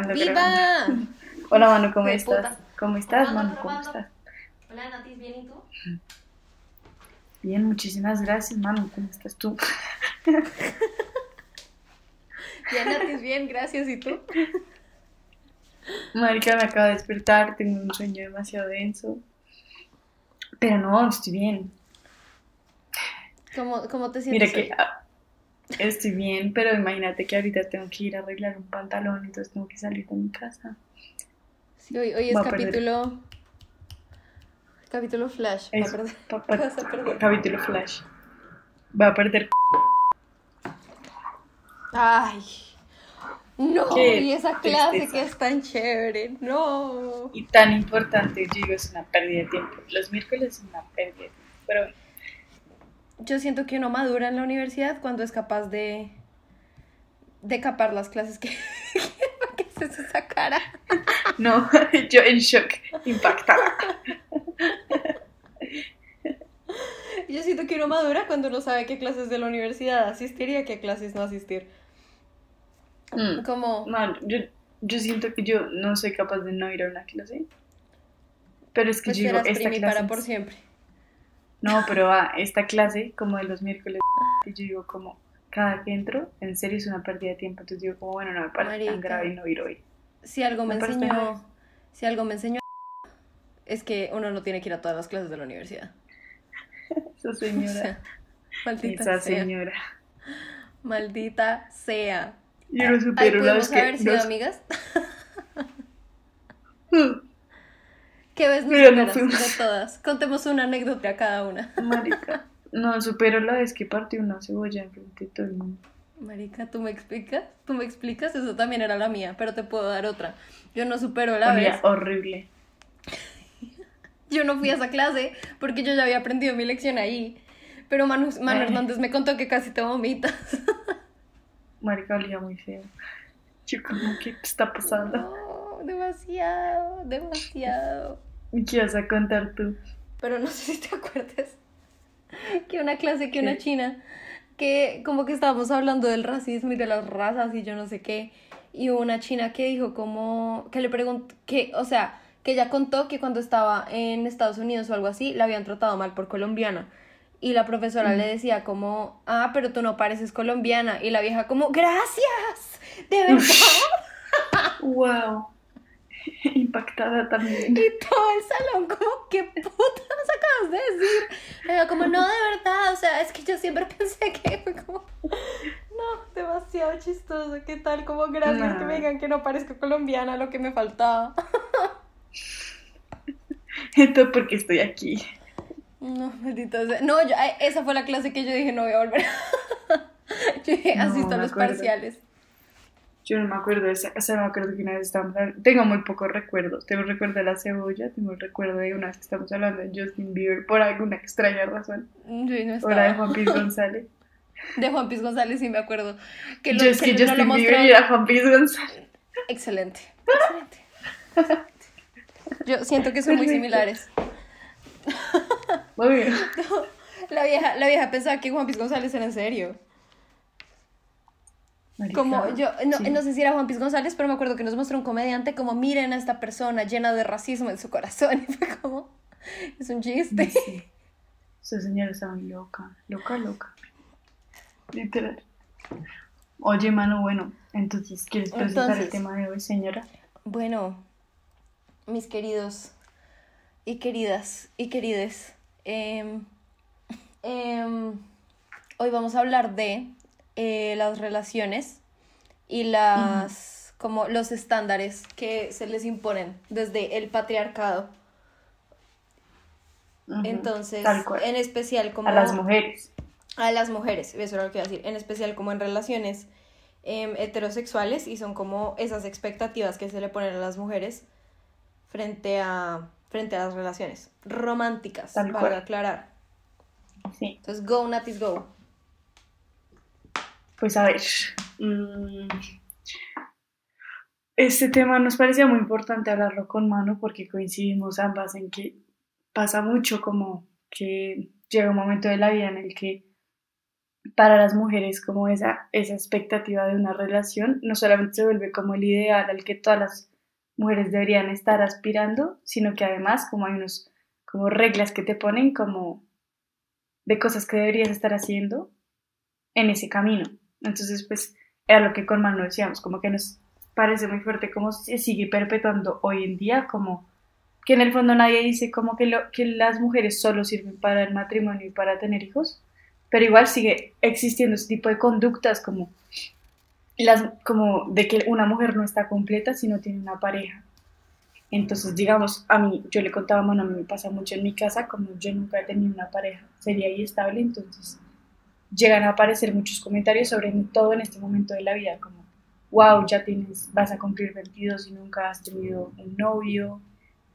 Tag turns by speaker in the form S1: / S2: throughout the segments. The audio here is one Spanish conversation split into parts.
S1: Grabando.
S2: ¡Viva!
S1: grabando. Hola, Manu, ¿cómo estás?
S2: puta.
S1: ¿Cómo estás, Manu? ¿Cómo estás?
S2: Hola, Natis, ¿bien y tú?
S1: Bien, muchísimas gracias, Manu. ¿Cómo estás tú?
S2: Bien, Natis, bien, gracias. ¿Y tú?
S1: Marica, me acabo de despertar, tengo un sueño demasiado denso. Pero no, estoy bien.
S2: ¿Cómo, cómo te
S1: Mira
S2: sientes
S1: que
S2: hoy?
S1: Estoy bien, pero imagínate que ahorita tengo que ir a arreglar un pantalón, entonces tengo que salir de mi casa.
S2: Sí, hoy, hoy es
S1: perder.
S2: capítulo... Capítulo Flash. Va a perder. Vas a perder.
S1: capítulo flash. Voy a perder.
S2: Ay. No,
S1: Qué
S2: y esa clase
S1: tristeza.
S2: que es tan chévere. No.
S1: Y tan importante, digo, es una pérdida de tiempo. Los miércoles es una pérdida de tiempo. Pero bueno,
S2: Yo siento que uno madura en la universidad cuando es capaz de de capar las clases que ¿Por qué haces esa cara?
S1: no, yo en shock, impactada.
S2: Yo siento que uno madura cuando uno sabe qué clases de la universidad asistir y a qué clases no asistir.
S1: Mm.
S2: Como
S1: No, yo, yo siento que yo no soy capaz de no ir a una clase. Pero es que
S2: pues
S1: yo digo, esta clase.
S2: por siempre.
S1: No, pero va, esta clase, como de los miércoles, y yo digo, como cada que entro, en serio es una pérdida de tiempo. Entonces digo, como bueno, no me parece tan
S2: Marica.
S1: grave no ir hoy.
S2: Si algo me enseñó, si algo me enseñó es que uno no tiene que ir a todas las clases de la universidad.
S1: Esa
S2: O
S1: señora,
S2: sea, maldita
S1: esa
S2: sea.
S1: señora.
S2: Maldita sea.
S1: Yo no supero las
S2: podemos
S1: que.
S2: haber sido
S1: no-
S2: amigas. ¿Qué ves no
S1: Pero no
S2: superas
S1: fuimos.
S2: de todas? Contemos una anécdota a cada una.
S1: Marica. No supero la vez que partí una cebolla enfrente de todo el mundo.
S2: Marica, ¿tú me explicas? ¿Tú me explicas? Eso también era la mía, pero te puedo dar otra. Yo no supero la
S1: Olía
S2: vez.
S1: horrible.
S2: Yo no fui a esa clase porque yo ya había aprendido mi lección ahí. Pero Manu, Manu
S1: Ay.
S2: Hernández me contó que casi te vomitas.
S1: Marica olía muy feo. Yo como, ¿qué está pasando?
S2: No, demasiado, demasiado.
S1: ¿Y qué vas a contar tú?
S2: Pero no sé si te acuerdas que una clase que una china, que como que estábamos hablando del racismo y de las razas y yo no sé qué, y hubo una china que dijo como, que le preguntó, que, o sea, que ella contó que cuando estaba en Estados Unidos o algo así, la habían tratado mal por colombiana. Y la profesora le decía como, ah, pero tú no pareces colombiana. Y la vieja como, gracias, de verdad.
S1: ¡Wow! Impactada también.
S2: Y todo el salón como, ¿qué putas acabas de decir? Ella como, no, de verdad, o sea, es que yo siempre pensé que fue como, no, demasiado chistoso, ¿qué tal? Como, gracias que
S1: No.
S2: me digan que no parezco colombiana, lo que me faltaba.
S1: Esto porque estoy aquí.
S2: No, maldita sea. No, yo, esa fue la clase que yo dije, no voy a volver. yo dije,
S1: No,
S2: asisto a los
S1: acuerdo.
S2: parciales.
S1: Yo no me acuerdo de esa, o sea, me acuerdo que una vez estábamos hablando, tengo muy pocos recuerdos, tengo el recuerdo de la cebolla, tengo el recuerdo de una vez que estamos hablando de Justin Bieber por alguna extraña razón,
S2: no
S1: o la de. Juan Piz González.
S2: De Juan Piz González sí me acuerdo. Que lo,
S1: Yo es que
S2: que no
S1: Justin Bieber
S2: mostró.
S1: y era Juan Piz González.
S2: Excelente, excelente. Yo siento que son muy similares.
S1: Muy bien.
S2: La vieja, la vieja pensaba que Juan Piz González era en serio. Como yo, no,
S1: sí.
S2: no sé si era Juan Piz González, pero me acuerdo que nos mostró un comediante como miren a esta persona llena de racismo en su corazón. Y fue como, es un chiste.
S1: Sí. Esa señora está muy loca, loca, loca. Literal. Oye, mano, bueno, entonces, ¿quieres presentar el
S2: Entonces.
S1: tema de hoy, señora?
S2: Bueno, mis queridos y queridas y querides, em, em, hoy vamos a hablar de eh, las relaciones y las como los estándares que se les imponen desde el patriarcado. Entonces, en especial como
S1: A las mujeres.
S2: a las mujeres, eso era lo que iba a decir, en especial como en relaciones em, heterosexuales y son como esas expectativas que se le ponen a las mujeres frente a, frente a las relaciones románticas,
S1: Tal
S2: para
S1: cual.
S2: aclarar.
S1: Sí.
S2: Entonces, go, Natis, go.
S1: Pues a ver. mm, Este tema nos parecía muy importante hablarlo con Manu porque coincidimos ambas en que pasa mucho como que llega un momento de la vida en el que para las mujeres como esa, esa expectativa de una relación no solamente se vuelve como el ideal al que todas las mujeres deberían estar aspirando, sino que además como hay unos como reglas que te ponen como de cosas que deberías estar haciendo en ese camino. Entonces, pues era lo que con Manu decíamos, como que nos parece muy fuerte cómo se sigue perpetuando hoy en día, como que en el fondo nadie dice como que, lo, que las mujeres solo sirven para el matrimonio y para tener hijos, pero igual sigue existiendo ese tipo de conductas como las como de que una mujer no está completa si no tiene una pareja. Entonces, digamos, a mí, yo le contaba, bueno, a mí me pasa mucho en mi casa, como yo nunca he tenido una pareja sería y estable, entonces llegan a aparecer muchos comentarios sobre todo en este momento de la vida, como, wow, ya tienes, vas a cumplir 22 y nunca has tenido un novio,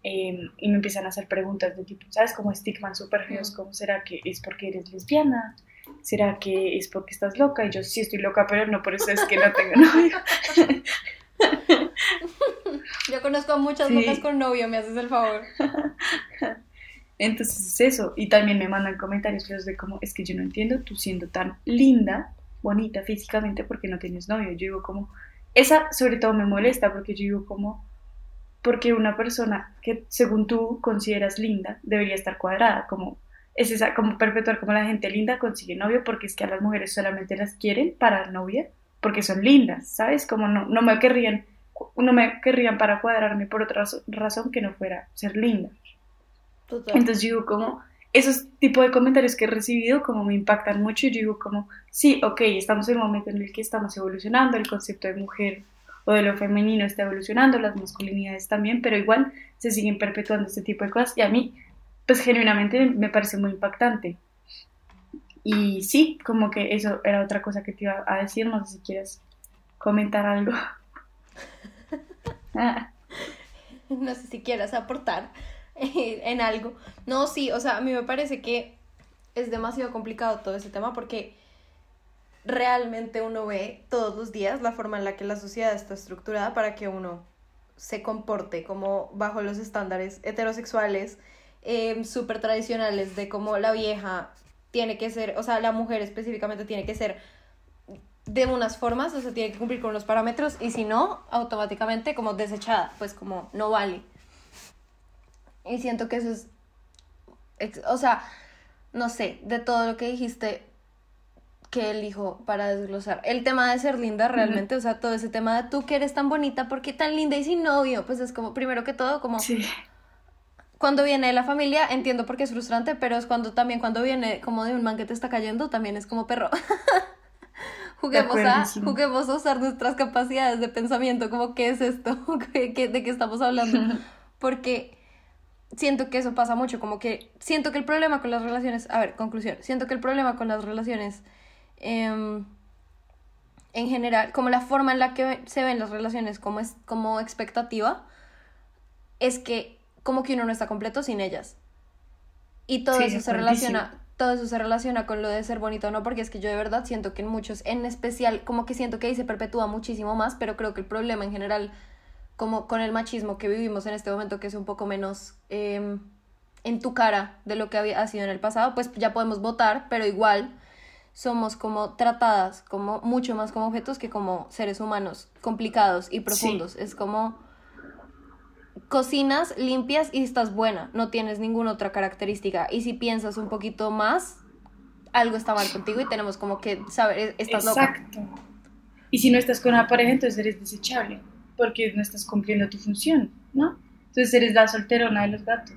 S1: em, y me empiezan a hacer preguntas de tipo, ¿sabes? Como estigmas súper feos, ¿cómo será que es porque eres lesbiana? ¿Será que es porque estás loca? Y yo sí estoy loca, pero no por eso es que no tengo novio.
S2: Yo conozco a muchas locas con novio, me haces el favor.
S1: Entonces es eso. Y también me mandan comentarios feos de como, es que yo no entiendo tú siendo tan linda, bonita físicamente, porque no tienes novio. Yo digo como, esa sobre todo me molesta porque yo digo como, porque una persona que según tú consideras linda debería estar cuadrada, como es esa, como perpetuar como la gente linda consigue novio porque es que a las mujeres solamente las quieren para novia porque son lindas, ¿sabes? Como no, no me querrían, no me querrían para cuadrarme por otra razón que no fuera ser linda. Entonces digo como, esos tipos de comentarios que he recibido como me impactan mucho y digo como, sí, ok, estamos en un momento en el que estamos evolucionando, el concepto de mujer o de lo femenino está evolucionando, las masculinidades también, pero igual se siguen perpetuando este tipo de cosas y a mí, pues genuinamente me parece muy impactante. Y sí, como que eso era otra cosa que te iba a decir, no sé si quieres comentar algo.
S2: no sé si quieras aportar en algo. No, sí, o sea, a mí me parece que es demasiado complicado todo ese tema porque realmente uno ve todos los días la forma en la que la sociedad está estructurada para que uno se comporte como bajo los estándares heterosexuales eh, súper tradicionales de cómo la vieja tiene que ser, o sea, la mujer específicamente tiene que ser de unas formas, o sea, tiene que cumplir con los parámetros y si no, automáticamente como desechada, pues como no vale. Y siento que eso es, o sea, no sé, de todo lo que dijiste que elijo para desglosar. El tema de ser linda realmente, o sea, todo ese tema de tú que eres tan bonita, ¿por qué tan linda y sin novio? Pues es como, primero que todo, como... Sí cuando viene de la familia, entiendo por qué es frustrante, pero es cuando también cuando viene como de un man que te está cayendo, también es como perro. juguemos, a, juguemos a usar nuestras capacidades de pensamiento, como qué es esto, ¿De qué estamos hablando. Porque siento que eso pasa mucho, como que siento que el problema con las relaciones, a ver, conclusión, siento que el problema con las relaciones em, en general, como la forma en la que se ven las relaciones como, es, como expectativa, es que como que uno no está completo sin ellas. Y todo eso se relaciona, todo eso se relaciona con lo de ser bonito o no, porque es que yo de verdad siento que en muchos, en especial, como que siento que ahí se perpetúa muchísimo más, pero creo que el problema en general, como con el machismo que vivimos en este momento, que es un poco menos em, en tu cara de lo que había sido en el pasado, pues ya podemos votar, pero igual somos como tratadas como mucho más como objetos que como seres humanos complicados y profundos. Es como cocinas, limpias y estás buena, no tienes ninguna otra característica. Y si piensas un poquito más, algo está mal contigo y tenemos como que saber, e-, estás Exacto.
S1: Y si no estás con una pareja, entonces eres desechable, porque no estás cumpliendo tu función, ¿no? Entonces eres la solterona de los gatos.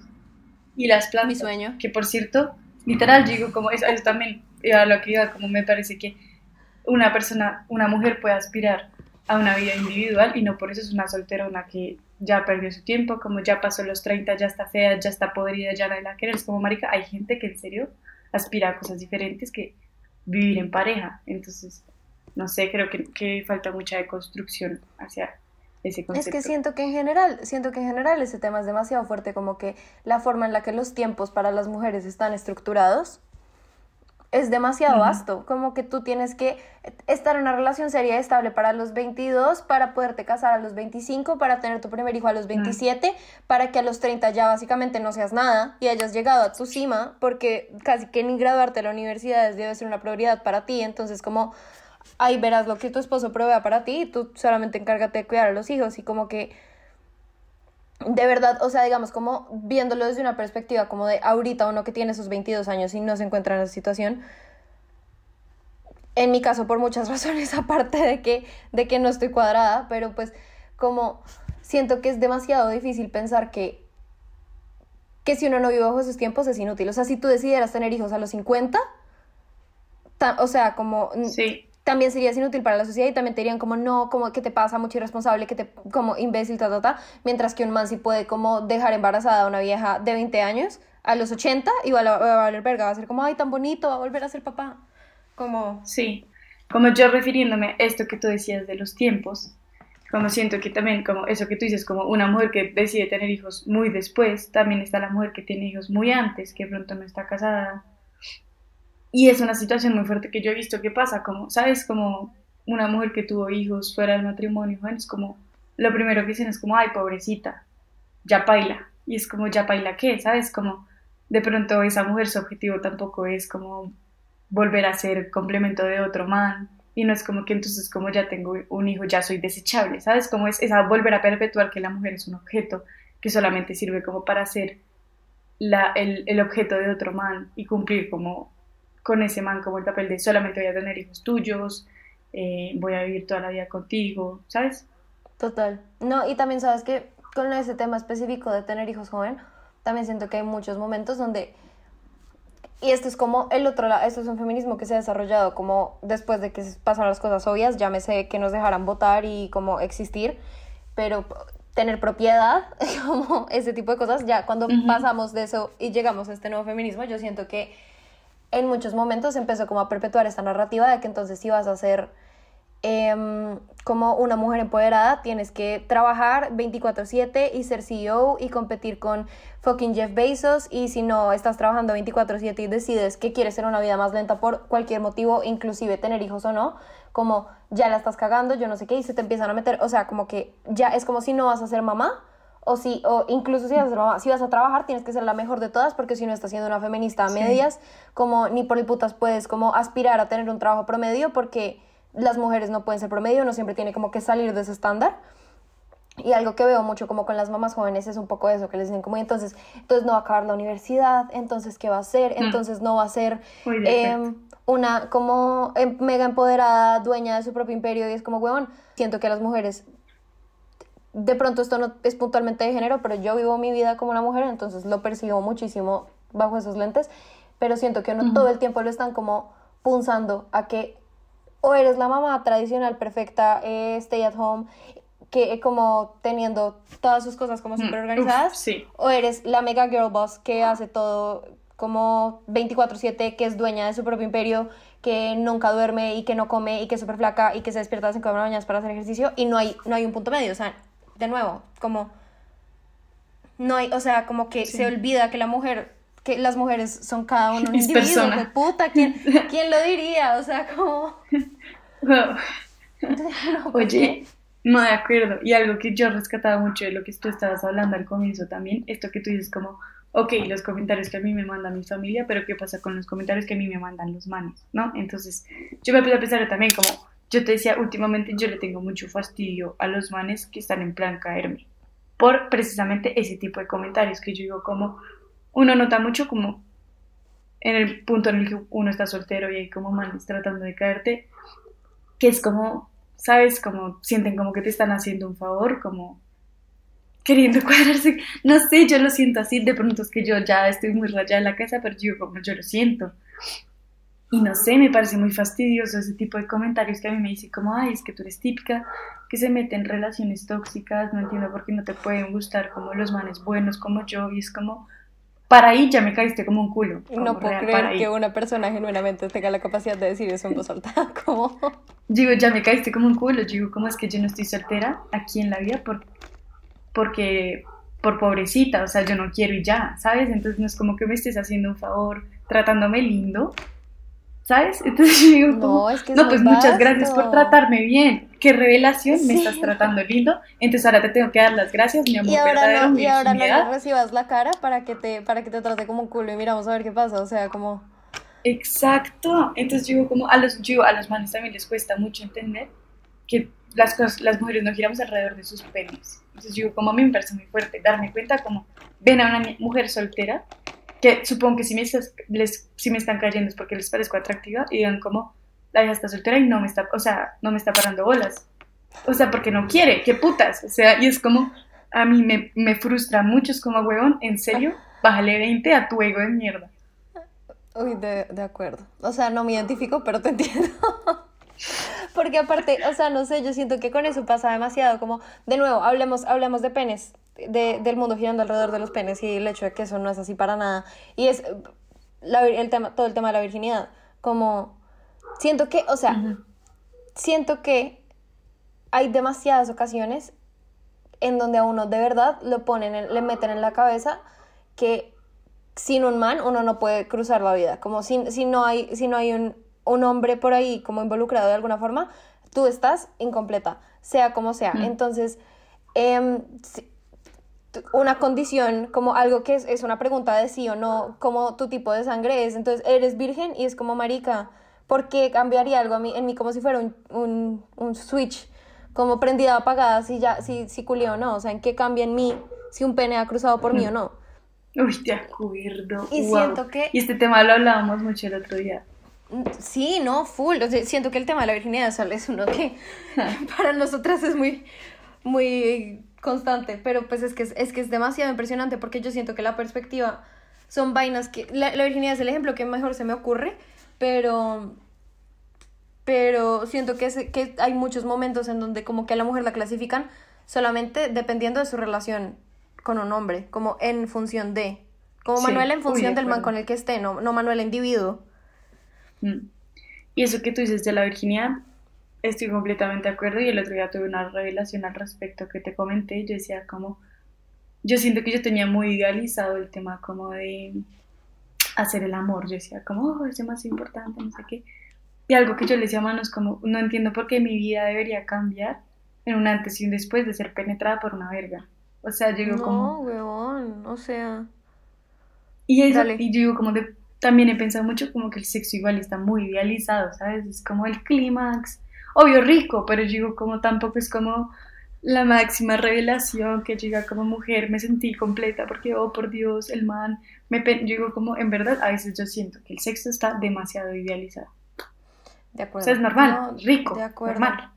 S1: Y las plantas.
S2: Mi sueño.
S1: Que por cierto, literal, digo, como eso, eso también, a lo que iba, como me parece que una persona, una mujer puede aspirar a una vida individual y no por eso es una solterona que ya perdió su tiempo, como ya pasó los 30, ya está fea, ya está podrida, ya nadie la quiere. Es como, marica, hay gente que en serio aspira a cosas diferentes que vivir en pareja. Entonces, no sé, creo que, que falta mucha deconstrucción hacia ese concepto.
S2: Es que siento que en general, siento que en general ese tema es demasiado fuerte, como que la forma en la que los tiempos para las mujeres están estructurados es demasiado vasto, como que tú tienes que estar en una relación seria y estable para los 22, para poderte casar a los 25, para tener tu primer hijo a los 27, para que a los 30 ya básicamente no seas nada y hayas llegado a tu cima, porque casi que ni graduarte de la universidad debe ser una prioridad para ti, entonces como ahí verás lo que tu esposo provea para ti y tú solamente encárgate de cuidar a los hijos y como que de verdad, o sea, digamos, como viéndolo desde una perspectiva como de ahorita uno que tiene esos 22 años y no se encuentra en esa situación, en mi caso por muchas razones, aparte de que, de que no estoy cuadrada, pero pues como siento que es demasiado difícil pensar que, que si uno no vive bajo esos tiempos es inútil. O sea, si tú decidieras tener hijos a los 50, o sea, como... Sí también serías inútil para la sociedad y también te dirían como no, como que te pasa mucho irresponsable, que te como imbécil, ta, ta, ta, mientras que un man sí puede como dejar embarazada a una vieja de 20 años a los 80 y va a, valer verga, va a ser como, ay, tan bonito, va a volver a ser papá. Como...
S1: Sí, como yo refiriéndome a esto que tú decías de los tiempos, como siento que también, como eso que tú dices, como una mujer que decide tener hijos muy después, también está la mujer que tiene hijos muy antes, que pronto no está casada, y es una situación muy fuerte que yo he visto que pasa, como, ¿sabes? Como una mujer que tuvo hijos fuera del matrimonio, es como, lo primero que dicen es como, ay, pobrecita, ya baila. Y es como, ya baila qué, ¿sabes? Como, de pronto esa mujer su objetivo tampoco es como volver a ser complemento de otro man. Y no es como que entonces como ya tengo un hijo, ya soy desechable, ¿sabes? Como es esa volver a perpetuar que la mujer es un objeto que solamente sirve como para ser la, el, el objeto de otro man y cumplir como con ese man como el papel de solamente voy a tener hijos tuyos, eh, voy a vivir toda la vida contigo, ¿sabes?
S2: Total. No, y también sabes que con ese tema específico de tener hijos joven, también siento que hay muchos momentos donde y esto es como el otro lado, esto es un feminismo que se ha desarrollado como después de que pasan las cosas obvias, llámese que nos dejaran votar y como existir, pero tener propiedad, como ese tipo de cosas, ya cuando pasamos de eso y llegamos a este nuevo feminismo, yo siento que en muchos momentos empezó como a perpetuar esta narrativa de que entonces si vas a ser em, como una mujer empoderada, tienes que trabajar 24/7 y ser CEO y competir con fucking Jeff Bezos. Y si no estás trabajando 24/7 y decides que quieres ser una vida más lenta por cualquier motivo, inclusive tener hijos o no, como ya la estás cagando, yo no sé qué, y se te empiezan a meter, o sea, como que ya es como si no vas a ser mamá, o si, o incluso si vas, a, si vas a trabajar, tienes que ser la mejor de todas, porque si no estás siendo una feminista a medias, como ni por el putas puedes como aspirar a tener un trabajo promedio, porque las mujeres no pueden ser promedio, no siempre tiene como que salir de ese estándar. Y algo que veo mucho como con las mamás jóvenes es un poco eso, que les dicen como, entonces, entonces no va a acabar la universidad, entonces, ¿qué va a hacer? Mm. Entonces no va a ser eh, una como em, mega empoderada, dueña de su propio imperio, y es como, huevón, siento que las mujeres de pronto esto no es puntualmente de género, pero yo vivo mi vida como una mujer, entonces lo percibo muchísimo bajo esos lentes, pero siento que no todo el tiempo lo están como punzando a que o eres la mamá tradicional perfecta, eh, stay at home, que como teniendo todas sus cosas como mm, súper organizadas, o eres la mega girl boss que hace todo como 24/7, que es dueña de su propio imperio, que nunca duerme y que no come y que es súper flaca y que se despierta a las 5 de la mañana para hacer ejercicio y no hay, no hay un punto medio, o sea, de nuevo, como no hay, o sea, como que se olvida que la mujer, que las mujeres son cada uno un individuo, de puta, ¿quién, ¿quién, lo diría? O sea, como...
S1: Oye, no de acuerdo, y algo que yo rescataba mucho de lo que tú estabas hablando al comienzo también, esto que tú dices como, ok, los comentarios que a mí me manda mi familia, pero ¿qué pasa con los comentarios que a mí me mandan los manes? ¿No? Entonces, yo me puse a pensar también como, yo te decía, últimamente yo le tengo mucho fastidio a los manes que están en plan caerme, por precisamente ese tipo de comentarios que yo digo como, uno nota mucho como en el punto en el que uno está soltero y hay como manes tratando de caerte, que es como, ¿sabes? Como sienten como que te están haciendo un favor, como queriendo cuadrarse, no sé, yo lo siento así, de pronto es que yo ya estoy muy rayada en la casa, pero yo como yo lo siento. Y no sé, me parece muy fastidioso ese tipo de comentarios que a mí me dicen como, ay, es que tú eres típica, que se mete en relaciones tóxicas, no entiendo por qué no te pueden gustar como los manes buenos como yo, y es como, para ahí ya me caíste como un culo.
S2: No puedo creer que una persona genuinamente tenga la capacidad de decir eso en voz alta, como...
S1: Digo, ya me caíste como un culo, digo, ¿cómo es que yo no estoy soltera aquí en la vida? Por, porque, por pobrecita, o sea, yo no quiero y ya, ¿sabes? Entonces no es como que me estés haciendo un favor tratándome lindo, ¿Sabes? Entonces yo digo, no, es que no pues muchas gracias por tratarme bien. Qué revelación, me estás tratando lindo. Entonces ahora te tengo que dar las gracias, mi amor
S2: y ahora
S1: verdadero,
S2: no, Y ahora no le recibas la cara para que te para que te trate como un culo y miramos a ver qué pasa, o sea, como
S1: Exacto. Entonces yo digo como a los yo a los manes también les cuesta mucho entender que las cosas, las mujeres no giramos alrededor de sus penes. Entonces yo como a mí me parece muy fuerte darme cuenta como ven a una mujer soltera que supongo que si me, les, si me están cayendo es porque les parezco atractiva y digan como la hija está soltera y no me está, o sea, no me está parando bolas. O sea, porque no quiere, qué putas. O sea, y es como, a mí me, me frustra mucho, es como, huevón, en serio, bájale 20 a tu ego de mierda.
S2: Uy, de, de acuerdo. O sea, no me identifico, pero te entiendo. Porque aparte, o sea, no sé, yo siento que con eso pasa demasiado, como, de nuevo, hablemos, hablemos de penes, de, del mundo girando alrededor de los penes y el hecho de que eso no es así para nada. Y es el tema, todo el tema de la virginidad, como, siento que, o sea, siento que hay demasiadas ocasiones en donde a uno de verdad lo ponen, le meten en la cabeza que sin un man uno no puede cruzar la vida, como si, si no hay, si no hay un, un hombre por ahí como involucrado de alguna forma, tú estás incompleta, sea como sea. Mm. Entonces, em, una condición, como algo que es, una pregunta de sí o no, como tu tipo de sangre es. Entonces, eres virgen y es como marica. ¿Por qué cambiaría algo a mí, en mí como si fuera un, un, switch? Como prendida o apagada, si ya, si, si o no. O sea, ¿en qué cambia en mí si un pene ha cruzado por mí o no?
S1: Uy, de acuerdo. Y siento que. Y este tema lo hablábamos mucho el otro día.
S2: Sí, no, full. siento que el tema de la virginidad es uno que para nosotras es muy, muy constante, pero pues es que es, que es demasiado impresionante porque yo siento que la perspectiva son vainas que... La, virginidad es el ejemplo que mejor se me ocurre, pero... Pero siento que, que hay muchos momentos en donde como que a la mujer la clasifican solamente dependiendo de su relación con un hombre, como en función de... Como Manuel en función del man con el que esté, no, no Manuel individuo.
S1: Mm. Y eso que tú dices de la virginidad, estoy completamente de acuerdo y el otro día tuve una revelación al respecto que te comenté, yo decía como, yo siento que yo tenía muy idealizado el tema como de hacer el amor, yo decía como, oh, es más importante, no sé qué. Y algo que yo le decía a Manos como, no entiendo por qué mi vida debería cambiar en un antes y un después de ser penetrada por una verga. O sea, yo digo como...
S2: No, weón, o sea...
S1: Y, eso, y yo digo como de también he pensado mucho como que el sexo igual está muy idealizado, ¿sabes? Es como el clímax, obvio rico, pero digo como tampoco es como la máxima revelación que llega como mujer, me sentí completa porque, oh por Dios, el man, me digo como en verdad a veces yo siento que el sexo está demasiado idealizado. De acuerdo. O sea, es normal, rico, de acuerdo. normal.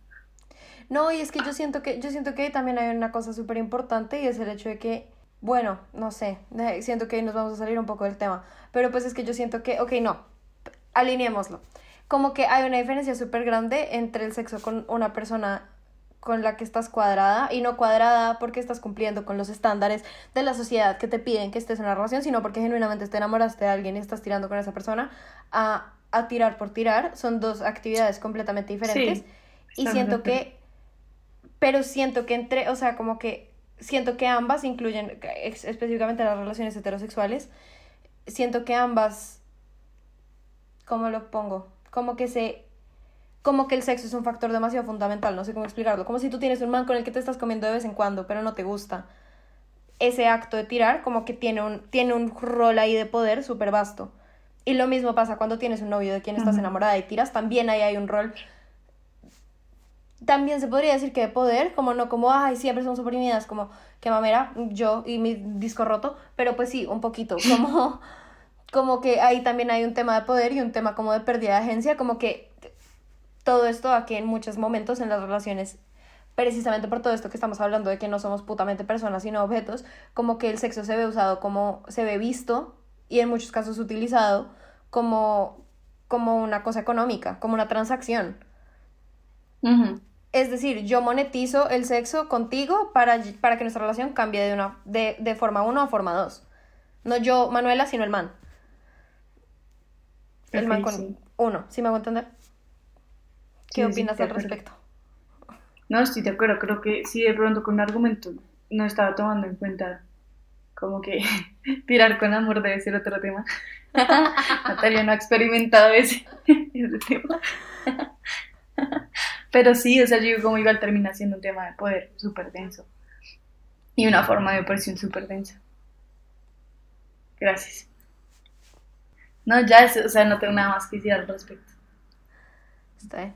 S2: No, y es que yo siento que, yo siento que también hay una cosa súper importante y es el hecho de que bueno, no sé, siento que nos vamos a salir un poco del tema, pero pues es que yo siento que, ok, no, alineémoslo. Como que hay una diferencia súper grande entre el sexo con una persona con la que estás cuadrada y no cuadrada porque estás cumpliendo con los estándares de la sociedad que te piden que estés en una relación, sino porque genuinamente te enamoraste de alguien y estás tirando con esa persona a, a tirar por tirar. Son dos actividades completamente diferentes. y siento que, pero siento que entre, o sea, como que siento que ambas incluyen, específicamente las relaciones heterosexuales, siento que ambas, ¿cómo lo pongo? Como que se como que el sexo es un factor demasiado fundamental, no sé cómo explicarlo. Como si tú tienes un man con el que te estás comiendo de vez en cuando, pero no te gusta. Ese acto de tirar, como que tiene un, tiene un rol ahí de poder súper vasto. Y lo mismo pasa cuando tienes un novio de quien estás enamorada y tiras, también ahí hay un rol también se podría decir que de poder, como no como, ay, siempre somos oprimidas, como que mamera, yo y mi disco roto, pero pues sí, un poquito, como, como que ahí también hay un tema de poder y un tema como de pérdida de agencia, como que todo esto aquí en muchos momentos en las relaciones, precisamente por todo esto que estamos hablando de que no somos putamente personas, sino objetos, como que el sexo se ve usado como, se ve visto y en muchos casos utilizado como, como una cosa económica, como una transacción. Es decir, yo monetizo el sexo contigo para, para que nuestra relación cambie de, una, de, de forma 1 a forma 2. No yo, Manuela, sino el man. El man con uno, ¿sí me hago entender? ¿Qué opinas al respecto?
S1: No, estoy de acuerdo. Creo que sí, de pronto con un argumento no estaba tomando en cuenta como que tirar con amor debe ser otro tema. Natalia no ha experimentado ese, ese tema. Pero sí, o sea, yo como igual termina siendo un tema de poder súper denso. Y una forma de opresión súper densa. Gracias. No, ya, es, o sea, no tengo nada más que decir al respecto.
S2: Está bien.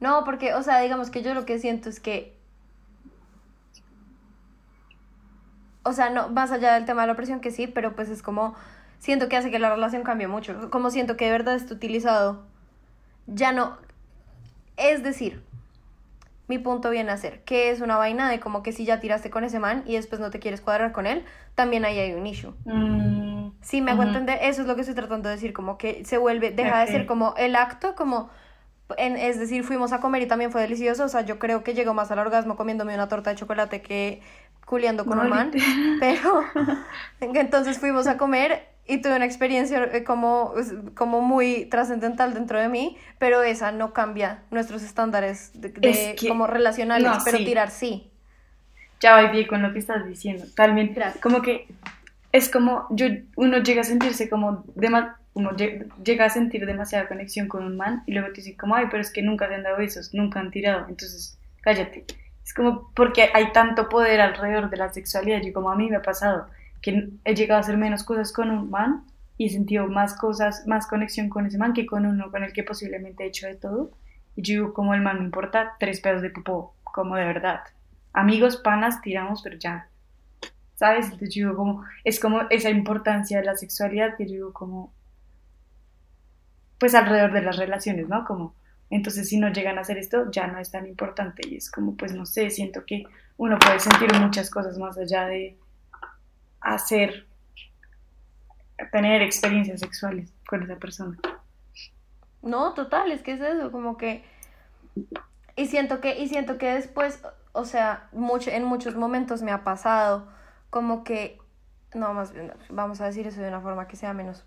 S2: No, porque, o sea, digamos que yo lo que siento es que. O sea, no, más allá del tema de la opresión, que sí, pero pues es como. Siento que hace que la relación cambie mucho. Como siento que de verdad está utilizado. Ya no. Es decir, mi punto viene a ser que es una vaina de como que si ya tiraste con ese man y después no te quieres cuadrar con él, también ahí hay un issue.
S1: Mm,
S2: Sí, me hago
S1: ujú.
S2: entender, eso es lo que estoy tratando de decir, como que se vuelve, deja de ser como el acto, como, en- es decir, fuimos a comer y también fue delicioso, o sea, yo creo que llego más al orgasmo comiéndome una torta de chocolate que culiando con
S1: No,
S2: un man, pero entonces fuimos a comer y tuve una experiencia eh, como, como muy trascendental dentro de mí, pero esa no cambia nuestros estándares de, de
S1: Es que-
S2: como relacionales,
S1: no,
S2: pero
S1: sí.
S2: tirar sí.
S1: Ya voy bien con lo que estás diciendo. También,
S2: Gracias.
S1: como que es como, yo, uno llega a sentirse como, dema- uno lle- llega a sentir demasiada conexión con un man y luego te dice como, ay, pero es que nunca te han dado besos, nunca han tirado, entonces cállate. Es como porque hay tanto poder alrededor de la sexualidad, yo como a mí me ha pasado, que he llegado a hacer menos cosas con un man y he sentido más cosas, más conexión con ese man que con uno con el que posiblemente he hecho de todo. Y yo digo, como el man me importa tres pedos de popó, como de verdad. Amigos, panas, tiramos, pero ya. ¿Sabes? Entonces yo digo, como, es como esa importancia de la sexualidad que yo digo, como, pues alrededor de las relaciones, ¿no? Como, entonces si no llegan a hacer esto, ya no es tan importante. Y es como, pues no sé, siento que uno puede sentir muchas cosas más allá de hacer, tener experiencias sexuales con esa persona.
S2: No, total, es que es eso, como que y siento que y siento que después, o sea, mucho en muchos momentos me ha pasado como que no, más bien vamos a decir eso de una forma que sea menos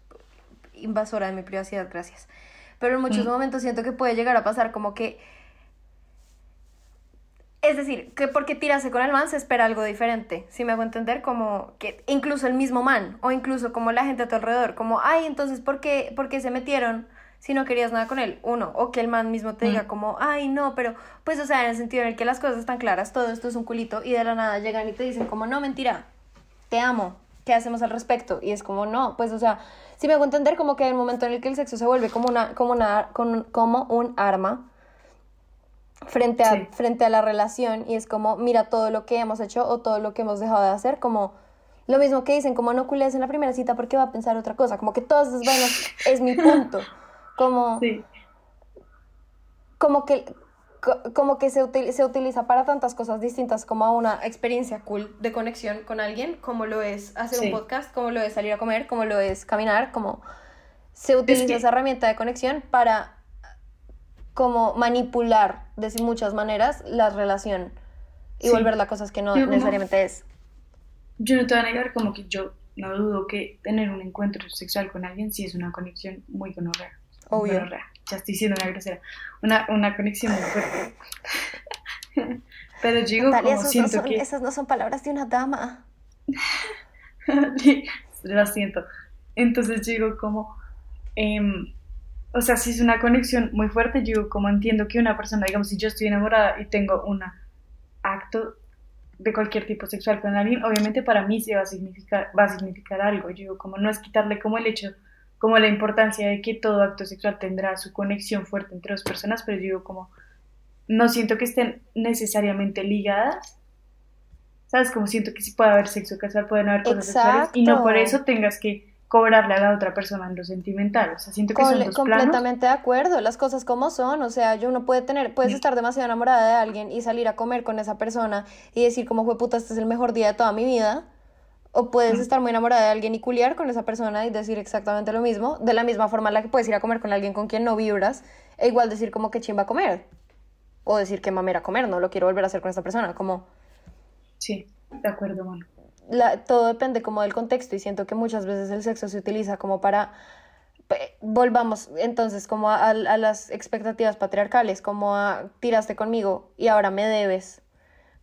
S2: invasora de mi privacidad, gracias. Pero en muchos momentos siento que puede llegar a pasar como que es decir, que porque tirase con el man se espera algo diferente. Si me hago entender, como que incluso el mismo man, o incluso como la gente a tu alrededor, como, ay, entonces, ¿por qué, por qué se metieron si no querías nada con él? Uno, o que el man mismo te diga,
S1: Mm.
S2: como, ay, no, pero, pues, o sea, en el sentido en el que las cosas están claras, todo esto es un culito, y de la nada llegan y te dicen, como, no, mentira, te amo, ¿qué hacemos al respecto? Y es como, no, pues, o sea, si me hago entender, como que hay un momento en el que el sexo se vuelve como una, como una, como un arma frente a,
S1: Sí.
S2: frente a la relación y es como, mira todo lo que hemos hecho o todo lo que hemos dejado de hacer, como lo mismo que dicen, como no cules en la primera cita porque va a pensar otra cosa, como que todas esas vainas es mi punto, como,
S1: Sí,
S2: como que co- como que se, util- se utiliza para tantas cosas distintas como una experiencia cool de conexión con alguien, como lo es hacer
S1: Sí.
S2: un podcast, como lo es salir a comer, como lo es caminar, como se utiliza
S1: que-
S2: esa herramienta de conexión para como manipular de muchas maneras la relación y
S1: Sí.
S2: volverla a cosas que no
S1: Yo como-
S2: necesariamente es.
S1: yo no te voy a negar como que yo no dudo que tener un encuentro sexual con alguien sí es una conexión muy gonorrea.
S2: Obvio.
S1: Gonorrea. Ya estoy siendo una grosera. Una, una conexión muy fuerte. Pero yo digo
S2: Natalia,
S1: como
S2: esos no
S1: siento
S2: son-
S1: que...
S2: esas no son palabras de una dama.
S1: Lo siento. Entonces yo digo como... em, o sea, si es una conexión muy fuerte, yo como entiendo que una persona, digamos, si yo estoy enamorada y tengo un acto de cualquier tipo sexual con alguien, obviamente para mí se va a significar, va a significar algo. Yo como no es quitarle como el hecho, como la importancia de que todo acto sexual tendrá su conexión fuerte entre dos personas, pero yo como no siento que estén necesariamente ligadas. ¿Sabes? Como siento que sí puede haber sexo casual, pueden haber cosas sexuales y no por
S2: Exacto.
S1: eso tengas que cobrarle a la otra persona en lo sentimental. O sea, siento que son
S2: Cole-
S1: dos planos.
S2: completamente de acuerdo, las cosas como son, o sea, yo uno puede tener, puedes
S1: Sí.
S2: estar demasiado enamorada de alguien y salir a comer con esa persona y decir como fue puta, este es el mejor día de toda mi vida, o puedes
S1: Mm.
S2: estar muy enamorada de alguien y culiar con esa persona y decir exactamente lo mismo, de la misma forma en la que puedes ir a comer con alguien con quien no vibras, e igual decir como que chimba a comer, o decir que mamera comer, no lo quiero volver a hacer con esta persona, como
S1: Sí, de acuerdo, bueno.
S2: La- todo depende como del contexto y siento que muchas veces el sexo se utiliza como para volvamos entonces como a, a las expectativas patriarcales como a tiraste conmigo y ahora me debes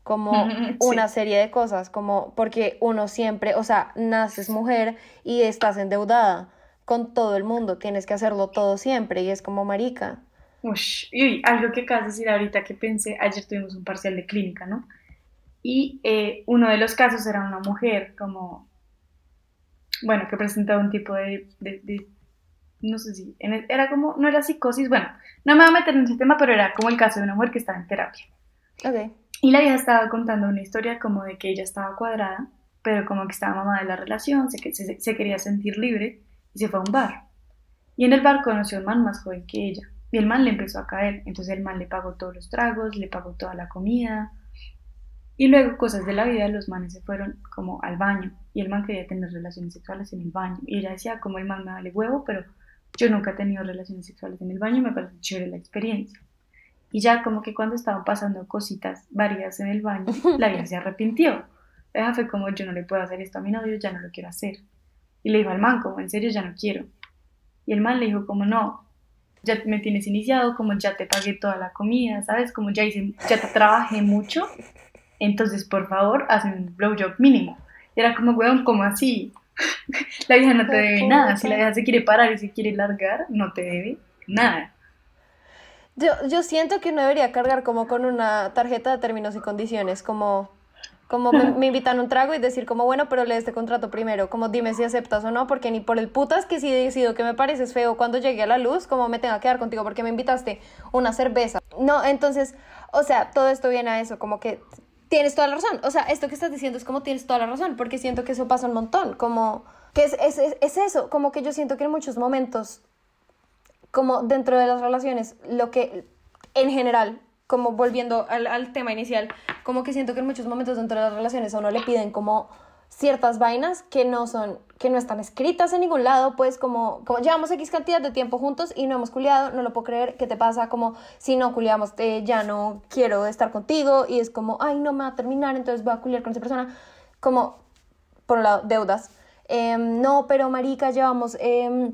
S2: como una serie de cosas, como porque uno siempre, o sea, naces mujer y estás endeudada con todo el mundo, tienes que hacerlo todo siempre y es como marica.
S1: Ush, y algo que acabas de decir ahorita que pensé, ayer tuvimos un parcial de clínica, ¿no? Y eh, uno de los casos era una mujer como, bueno, que presentaba un tipo de, de, no sé si, era como, no era psicosis, bueno, no me voy a meter en ese tema, pero era como el caso de una mujer que estaba en terapia.
S2: Ok.
S1: Y la vieja estaba contando una historia como de que ella estaba cuadrada, pero como que estaba mamá de la relación, se, se, se quería sentir libre y se fue a un bar. Y en el bar conoció a un man más joven que ella. Y el man le empezó a caer. Entonces el man le pagó todos los tragos, le pagó toda la comida. Y luego, cosas de la vida, los manes se fueron como al baño. Y el man quería tener relaciones sexuales en el baño. Y ella decía, como el man me vale huevo, pero yo nunca he tenido relaciones sexuales en el baño, me parece chévere la experiencia. Y ya como que cuando estaban pasando cositas varias en el baño, la vieja se arrepintió. La fue como, yo no le puedo hacer esto a mi novio, ya no lo quiero hacer. Y le dijo al man, como, en serio, ya no quiero. Y el man le dijo, como, no, ya me tienes iniciado, como ya te pagué toda la comida, ¿sabes? Como ya hice, ya te trabajé mucho, entonces por favor, haz un blowjob mínimo. Y era como, weón, como así? la vieja no te debe nada. Si la vieja se quiere parar y se quiere largar, no te debe nada.
S2: Yo, yo siento que no debería cargar como con una tarjeta de términos y condiciones, como, como me, invitan un trago y decir como, bueno, pero lee este contrato primero, como dime si aceptas o no, porque ni por el putas que si decido que me pareces feo cuando llegue a la luz, como me tenga que quedar contigo porque me invitaste una cerveza. No, entonces, o sea, todo esto viene a eso, como que tienes toda la razón. O sea, esto que estás diciendo es como tienes toda la razón, porque siento que eso pasa un montón, como que es, es, es eso, como que yo siento que en muchos momentos como dentro de las relaciones, lo que en general, como volviendo al, tema inicial, como que siento que en muchos momentos dentro de las relaciones a uno le piden como ciertas vainas que no son, que no están escritas en ningún lado, pues como, como llevamos X cantidad de tiempo juntos y no hemos culiado, no lo puedo creer, ¿qué te pasa? Como si no culiamos, eh, ya no quiero estar contigo y es como, ay, no me va a terminar, entonces voy a culiar con esa persona, como, por un lado, deudas. Em, no, pero marica, llevamos... Eh,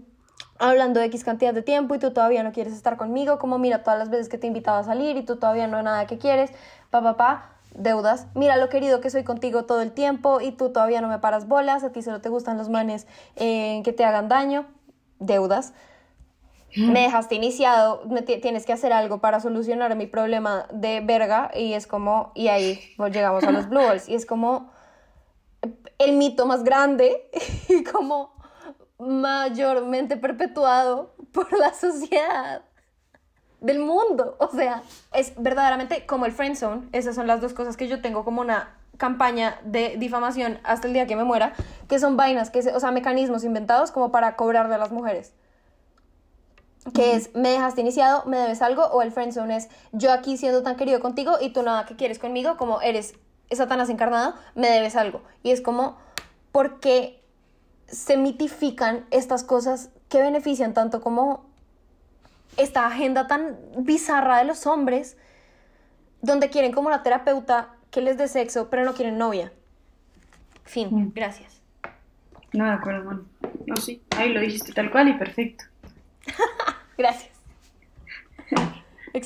S2: hablando de X cantidad de tiempo y tú todavía no quieres estar conmigo, como mira todas las veces que te invitaba a salir y tú todavía no hay nada que quieres, pa, pa, pa, deudas. Mira lo querido que soy contigo todo el tiempo y tú todavía no me paras bolas, a ti solo te gustan los manes eh, que te hagan daño, deudas. Me dejaste iniciado, me tienes que hacer algo para solucionar mi problema de verga y es como, y ahí llegamos a los Blue Balls y es como el mito más grande y como mayormente perpetuado por la sociedad del mundo. O sea, es verdaderamente como el friend zone. Esas son las dos cosas que yo tengo como una campaña de difamación hasta el día que me muera, que son vainas, que o sea, mecanismos inventados como para cobrar de las mujeres. Que es, me dejaste iniciado, me debes algo, o el friend zone es, yo aquí siendo tan querido contigo y tú nada que quieres conmigo, como eres Satanás encarnado, me debes algo. Y es como, porque se mitifican estas cosas que benefician tanto como esta agenda tan bizarra de los hombres, donde quieren como una terapeuta que les dé sexo, pero no quieren novia. Fin, mm. gracias.
S1: No, de acuerdo, mano. No, sí, ahí lo dijiste tal cual y perfecto.
S2: gracias.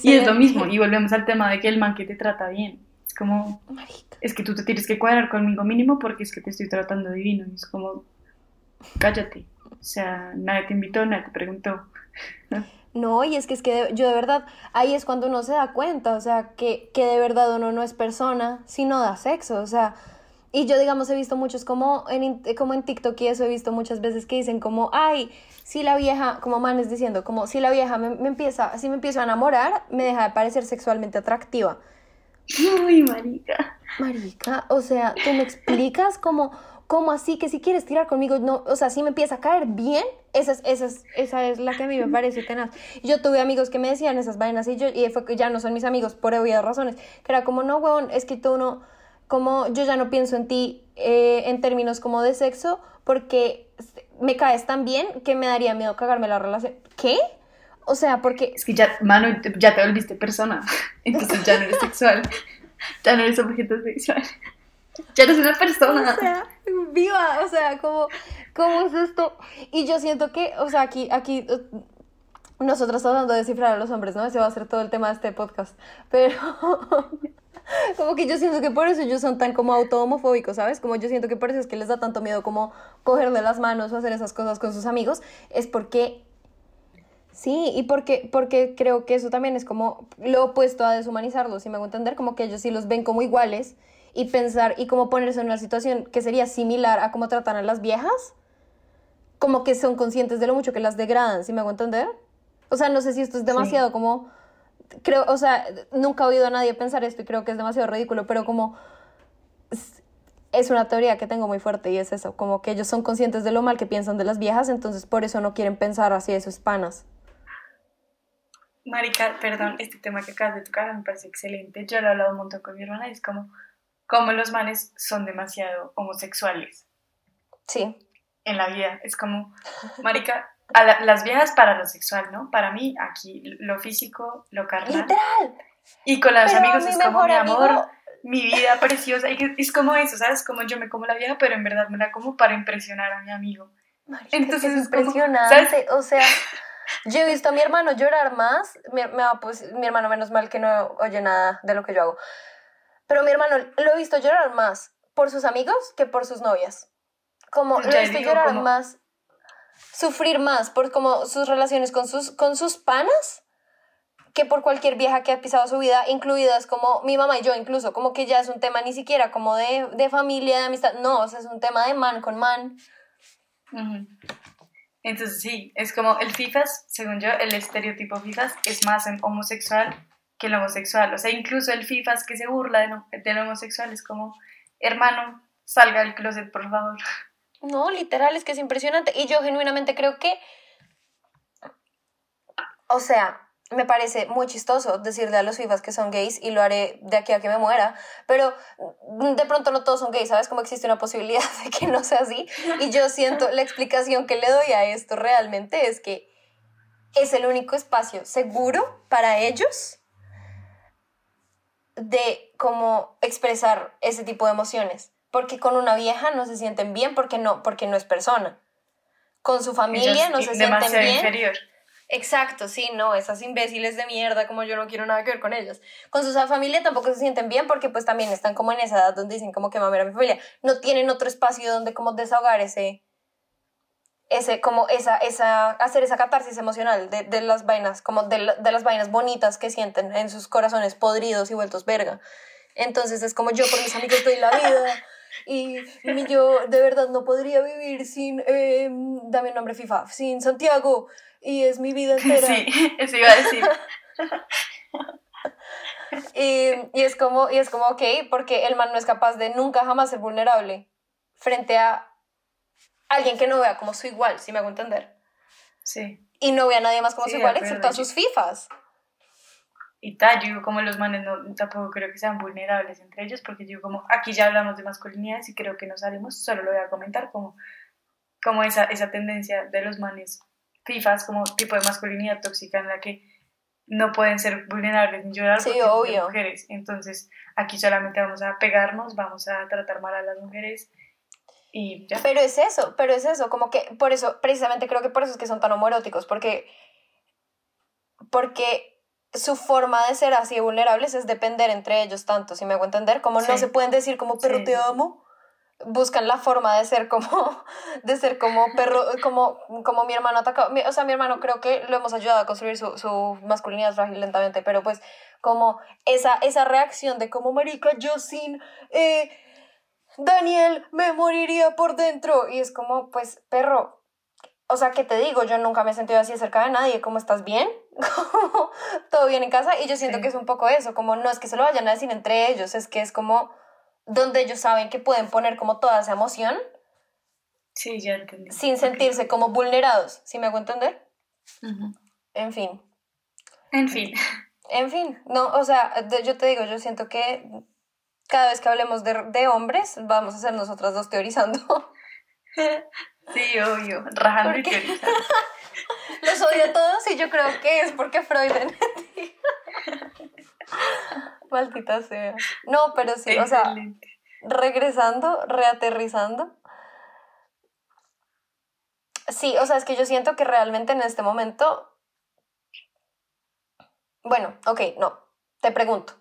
S1: y es lo mismo, y volvemos al tema de que el man que te trata bien. Es como, es que tú te tienes que cuadrar conmigo mínimo porque es que te estoy tratando divino. es como, cállate. O sea, nadie te invitó, nadie te preguntó.
S2: No, y es que es que yo de verdad, ahí es cuando uno se da cuenta, o sea, que, que de verdad uno no es persona, sino da sexo, o sea, y yo digamos he visto muchos como en, como en TikTok y eso he visto muchas veces que dicen como, ay, si la vieja, como manes diciendo, como si la vieja me, me empieza, si me empiezo a enamorar, me deja de parecer sexualmente atractiva.
S1: Uy, marica.
S2: Marica, o sea, tú me explicas como ¿cómo así? Que si quieres tirar conmigo, no, o sea, si me empieza a caer bien, esa es, esa es, esa es la que a mí me parece tenaz. Yo tuve amigos que me decían esas vainas y yo, y fue que ya no son mis amigos por obvias razones, que era como, no, huevón, es que tú no, como yo ya no pienso en ti eh, en términos como de sexo, porque me caes tan bien que me daría miedo cagarme la relación. ¿Qué? O sea, porque...
S1: Es que ya, mano, ya te volviste persona, entonces ya no eres sexual, ya no eres objeto sexual. Ya eres una persona.
S2: O sea, viva, o sea, ¿cómo, ¿cómo es esto? Y yo siento que, o sea, aquí, aquí uh, nosotros hablando de descifrar a los hombres, ¿no? Ese va a ser todo el tema de este podcast. Pero, Como que yo siento que por eso ellos son tan como auto-homofóbicos, ¿sabes? Como yo siento que por eso es que les da tanto miedo como cogerle las manos o hacer esas cosas con sus amigos, es porque Sí, y porque, porque creo que eso también es como lo opuesto a deshumanizarlos, si me hago entender, como que ellos sí los ven como iguales y pensar y como ponerse en una situación que sería similar a cómo tratan a las viejas, como que son conscientes de lo mucho que las degradan, si me hago entender. O sea, no sé si esto es demasiado como, creo, o sea, nunca he oído a nadie pensar esto y creo que es demasiado ridículo, pero como es una teoría que tengo muy fuerte y es eso, como que ellos son conscientes de lo mal que piensan de las viejas, entonces por eso no quieren pensar así de sus panas.
S1: Marica, perdón, este tema que acabas de tocar me parece excelente. Yo lo he hablado un montón con mi hermana y es como, como los manes son demasiado homosexuales.
S2: Sí.
S1: En la vida. Es como, Marica, a las viejas para lo sexual, ¿no? Para mí, aquí, lo físico, lo carnal.
S2: ¡Literal!
S1: Y con los amigos es como mi amor, mi vida preciosa. Y es como eso, ¿sabes? Como yo me como la vieja, pero en verdad me la como para impresionar a mi amigo.
S2: Entonces es, impresionante. o sea. Yo he visto a mi hermano llorar más. Mi, pues, mi hermano, menos mal que no oye nada de lo que yo hago. Pero mi hermano lo he visto llorar más por sus amigos que por sus novias. Como lo he visto llorar más, sufrir más por como sus relaciones con sus, con sus panas que por cualquier vieja que ha pisado su vida, incluidas como mi mamá y yo incluso, como que ya es un tema ni siquiera como de, de familia, de amistad, no, o sea, es un tema de man con man.
S1: Entonces sí, es como el FIFAS, según yo, el estereotipo FIFAS es más homosexual que el homosexual. O sea, incluso el FIFAS que se burla del homosexual es como, hermano, salga del closet, por favor.
S2: No, literal, es que es impresionante. Y yo genuinamente creo que, o sea, me parece muy chistoso decirle a los FIFAs que son gays y lo haré de aquí a que me muera, pero de pronto no todos son gays, ¿sabes? Como existe una posibilidad de que no sea así. Y yo siento, la explicación que le doy a esto realmente es que es el único espacio seguro para ellos de cómo expresar ese tipo de emociones. Porque con una vieja no se sienten bien porque no, porque no es persona. Con su familia no se sienten bien. Inferior Exacto, sí, no, esas imbéciles de mierda, como yo no quiero nada que ver con ellos. Con su familia tampoco se sienten bien porque pues también están como en esa edad donde dicen como que mami era mi familia. No tienen otro espacio donde como desahogar ese, ese, como esa, esa, hacer esa catarsis emocional de, de las vainas, como de, de las vainas bonitas que sienten en sus corazones podridos y vueltos verga. Entonces es como yo por mis amigos doy la vida. Y, y yo de verdad no podría vivir sin, eh, dame el nombre FIFA, sin Santiago, y es mi vida entera.
S1: Sí, eso iba a decir.
S2: y, y, es como, y es como, ok, porque el man no es capaz de nunca jamás ser vulnerable frente a alguien que no vea como su igual, si me hago entender.
S1: Sí.
S2: Y no vea a nadie más como su igual, excepto a sus FIFAs.
S1: Y tal, yo digo como los manes no, tampoco creo que sean vulnerables entre ellos, porque yo como, aquí ya hablamos de masculinidades y creo que no salimos, solo lo voy a comentar como, como esa, esa tendencia de los manes FIFAs como tipo de masculinidad tóxica en la que no pueden ser vulnerables ni llorar
S2: sí, obvio.
S1: mujeres. Entonces, aquí solamente vamos a pegarnos, vamos a tratar mal a las mujeres y ya.
S2: Pero es eso, pero es eso, como que por eso, precisamente creo que por eso es que son tan homoeróticos, porque porque su forma de ser así vulnerables es depender entre ellos tanto, si me hago entender, como no se pueden decir como perro te amo, buscan la forma de ser como, de ser como perro, como, como mi hermano atacado. O sea, mi hermano creo que lo hemos ayudado a construir su, su masculinidad frágil lentamente, pero pues como esa, esa reacción de como marica, yo sin eh, Daniel me moriría por dentro. Y es como, pues, perro. O sea, ¿qué te digo? Yo nunca me he sentido así cerca de nadie. ¿Cómo estás bien? ¿Todo bien en casa? Y yo siento que es un poco eso, como no es que se lo vayan a decir entre ellos, es que es como donde ellos saben que pueden poner como toda esa emoción.
S1: Sí, ya entendí.
S2: Sin sentirse como vulnerados, ¿sí me hago entender? En fin.
S1: En fin.
S2: En fin, no, o sea, yo te digo, yo siento que cada vez que hablemos de, de hombres, vamos a ser nosotras dos teorizando.
S1: Sí, obvio, rajando y teorizando.
S2: Los odio a todos y yo creo que es porque Freud Maldita sea. No, pero sí, o sea, regresando, reaterrizando. Sí, o sea, es que yo siento que realmente en este momento... Bueno, ok, no, te pregunto.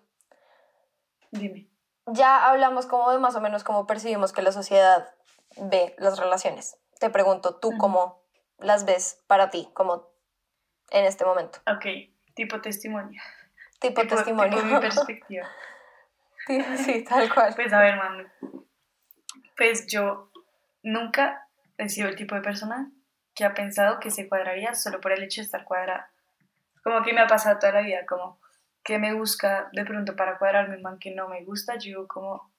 S1: Dime.
S2: Ya hablamos como de más o menos cómo percibimos que la sociedad ve las relaciones. Te pregunto, ¿tú cómo las ves para ti, como en este momento?
S1: Ok, tipo testimonio.
S2: Tipo, testimonio.
S1: Tipo mi perspectiva.
S2: sí, tal cual.
S1: Pues a ver, mami. Pues yo nunca he sido el tipo de persona que ha pensado que se cuadraría solo por el hecho de estar cuadrada. Como que me ha pasado toda la vida, como que me busca de pronto para cuadrarme un man que no me gusta, yo como,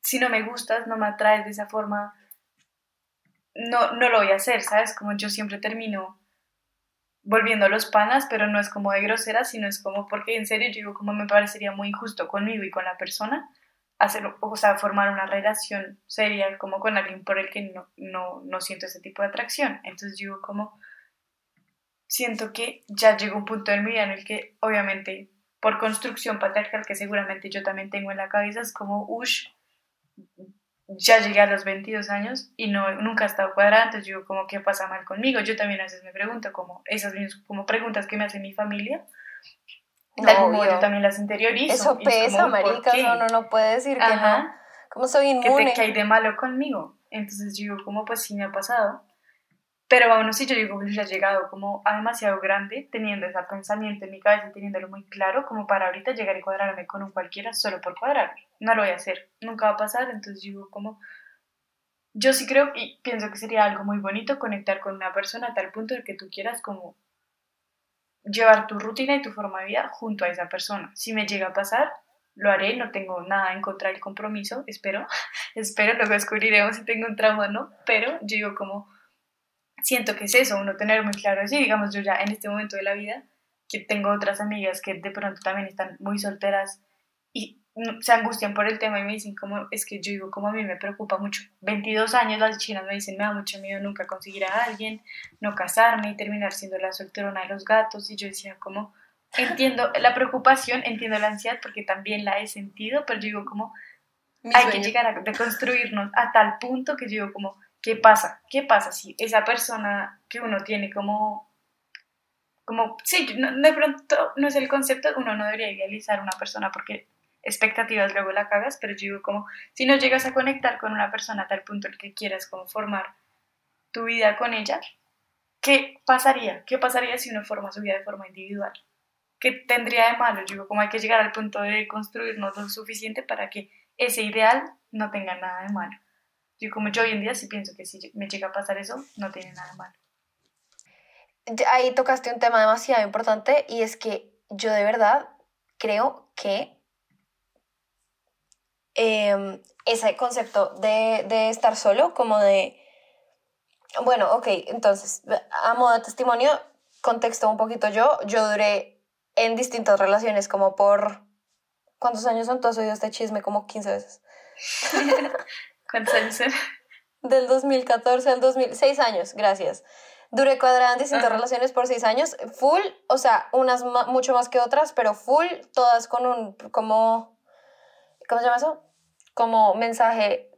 S1: si no me gustas, no me atraes de esa forma, no, no lo voy a hacer, ¿sabes? Como yo siempre termino volviendo a los panas, pero no es como de grosera, sino es como porque en serio yo digo como me parecería muy injusto conmigo y con la persona hacer, o sea, formar una relación seria como con alguien por el que no, no, no siento ese tipo de atracción. Entonces digo como siento que ya llegó un punto en mi vida en el que, obviamente, por construcción patriarcal que seguramente yo también tengo en la cabeza, es como, ush, ya llegué a los 22 años y no, nunca he estado cuadrada, entonces yo como, ¿qué pasa mal conmigo? Yo también a veces me pregunto, como esas como preguntas que me hace mi familia, no, yo también las interiorizo.
S2: Eso pesa, marica, uno no puede decir que no, como soy inmune.
S1: ¿Qué, hay de malo conmigo? Entonces yo digo, como, pues sí me ha pasado, pero aún así yo digo, ya he llegado como a demasiado grande, teniendo ese pensamiento en mi cabeza, teniéndolo muy claro, como para ahorita llegar y cuadrarme con un cualquiera solo por cuadrarme. No lo voy a hacer, nunca va a pasar, entonces digo como... Yo sí creo y pienso que sería algo muy bonito conectar con una persona a tal punto de que tú quieras como llevar tu rutina y tu forma de vida junto a esa persona. Si me llega a pasar, lo haré, no tengo nada en contra del compromiso, espero, espero, luego descubriremos si tengo un trauma o no, pero yo digo como siento que es eso, uno tener muy claro así, digamos yo ya en este momento de la vida, que tengo otras amigas que de pronto también están muy solteras y se angustian por el tema y me dicen como, es que yo digo como a mí me preocupa mucho, 22 años las chinas me dicen, me da mucho miedo nunca conseguir a alguien, no casarme y terminar siendo la solterona de los gatos y yo decía como, entiendo la preocupación, entiendo la ansiedad porque también la he sentido, pero yo digo como, hay que llegar a deconstruirnos a tal punto que yo digo como, ¿qué pasa? ¿Qué pasa si esa persona que uno tiene como, como, sí, de pronto no es el concepto, uno no debería idealizar una persona porque expectativas luego la cagas, pero yo digo como, si no llegas a conectar con una persona a tal punto el que quieras como formar tu vida con ella, ¿qué pasaría? ¿Qué pasaría si uno forma su vida de forma individual? ¿Qué tendría de malo? Yo digo, como hay que llegar al punto de construirnos lo suficiente para que ese ideal no tenga nada de malo. Yo como yo hoy en día sí pienso que si me llega a pasar eso, no tiene nada malo.
S2: Ahí tocaste un tema demasiado importante y es que yo de verdad creo que em, ese concepto de, de estar solo, como de, bueno, ok, entonces, a modo de testimonio, contexto un poquito yo, yo duré en distintas relaciones como por, ¿cuántos años son? Tú has oído este chisme como 15 veces.
S1: ¿Cuántos años
S2: Del 2014 al 2006 años, gracias. Duré cuadrada en distintas relaciones por seis años, full, o sea, unas mucho más que otras, pero full, todas con un, como, ¿cómo se llama eso? Como mensaje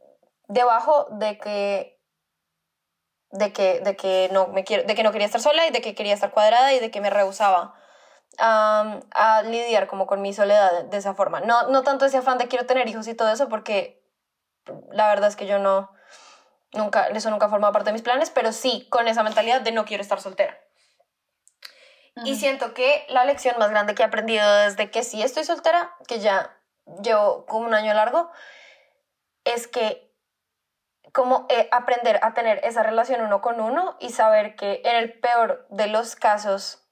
S2: debajo de que, de que, de que, no, me quiero, de que no quería estar sola y de que quería estar cuadrada y de que me rehusaba a lidiar como con mi soledad de, esa forma. No, no tanto ese afán de quiero tener hijos y todo eso, porque la verdad es que yo no, nunca, eso nunca ha formado parte de mis planes, pero sí con esa mentalidad de no quiero estar soltera. Y siento que la lección más grande que he aprendido desde que sí estoy soltera, que ya llevo como un año largo, es que como eh, aprender a tener esa relación uno con uno y saber que en el peor de los casos,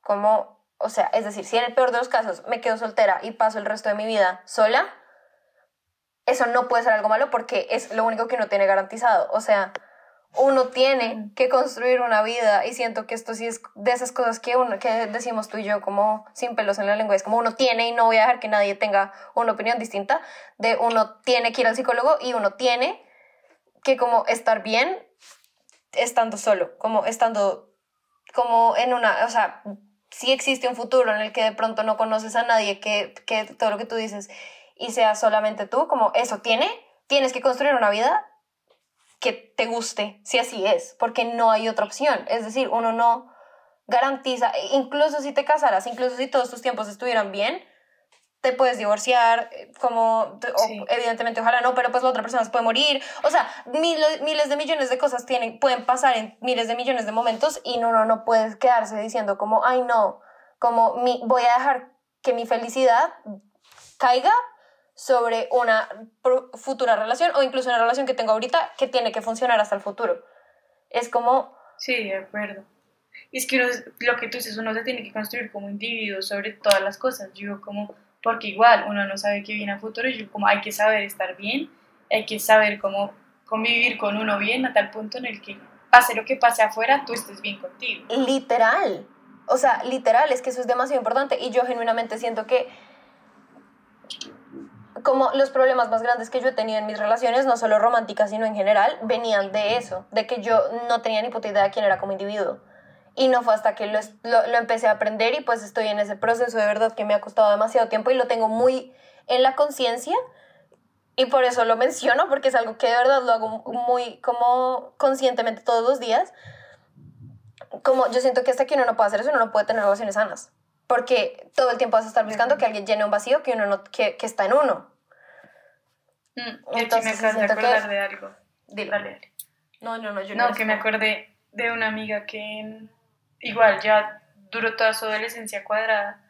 S2: como, o sea, es decir, si en el peor de los casos me quedo soltera y paso el resto de mi vida sola, eso no puede ser algo malo porque es lo único que uno tiene garantizado. O sea, uno tiene que construir una vida y siento que esto sí es de esas cosas que uno que decimos tú y yo como sin pelos en la lengua es como uno tiene y no voy a dejar que nadie tenga una opinión distinta de uno tiene que ir al psicólogo y uno tiene que como estar bien estando solo como estando como en una o sea sí existe un futuro en el que de pronto no conoces a nadie que, que todo lo que tú dices y sea solamente tú, como eso tiene, tienes que construir una vida que te guste, si así es, porque no hay otra opción. Es decir, uno no garantiza, incluso si te casaras, incluso si todos tus tiempos estuvieran bien, te puedes divorciar, eh, como, evidentemente ojalá no, pero pues la otra persona se puede morir, o sea, miles, miles de millones de cosas tienen, pueden pasar en miles de millones de momentos y no, no, no puedes quedarse diciendo como, ay no, como mi, voy a dejar que mi felicidad caiga sobre una futura relación o incluso una relación que tengo ahorita que tiene que funcionar hasta el futuro. Es como...
S1: Sí, de acuerdo. Es que lo que tú dices, uno se tiene que construir como individuo sobre todas las cosas. Yo como porque igual uno no sabe qué viene a futuro y como hay que saber estar bien, hay que saber cómo convivir con uno bien a tal punto en el que pase lo que pase afuera, tú estés bien contigo.
S2: Literal, o sea, literal, es que eso es demasiado importante y yo genuinamente siento que como los problemas más grandes que yo he tenido en mis relaciones, no solo románticas, sino en general, venían de eso, de que yo no tenía ni puta idea de quién era como individuo. Y no fue hasta que lo, lo, empecé a aprender y pues estoy en ese proceso de verdad que me ha costado demasiado tiempo y lo tengo muy en la conciencia y por eso lo menciono porque es algo que de verdad lo hago muy como conscientemente todos los días. Como yo siento que hasta que uno no puede hacer eso, uno no puede tener relaciones sanas. Porque todo el tiempo vas a estar buscando que alguien llene un vacío que uno no, que, que está en uno.
S1: Mm, Entonces, me acabo de acordar de algo. Dale,
S2: No, no, no, yo
S1: no. No, que me acordé de una amiga que igual ya duró toda su adolescencia cuadrada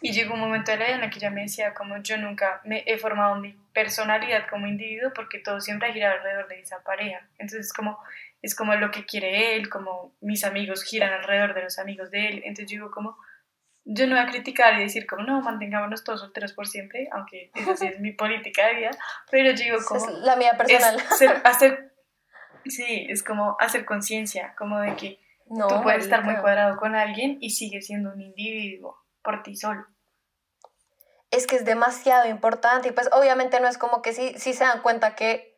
S1: y llegó un momento de la vida en el que ella me decía como yo nunca me he formado mi personalidad como individuo porque todo siempre ha girado alrededor de esa pareja. Entonces como es como lo que quiere él, como mis amigos giran alrededor de los amigos de él. Entonces yo digo como yo no voy a criticar y decir como no, mantengámonos todos solteros por siempre, aunque esa sí es mi política de vida, pero yo digo como...
S2: Es la mía personal.
S1: hacer, sí, es como hacer conciencia, como de que no, Tú puedes estar muy cuadrado con alguien y sigue siendo un individuo por ti solo.
S2: Es que es demasiado importante y pues obviamente no es como que si, si se dan cuenta que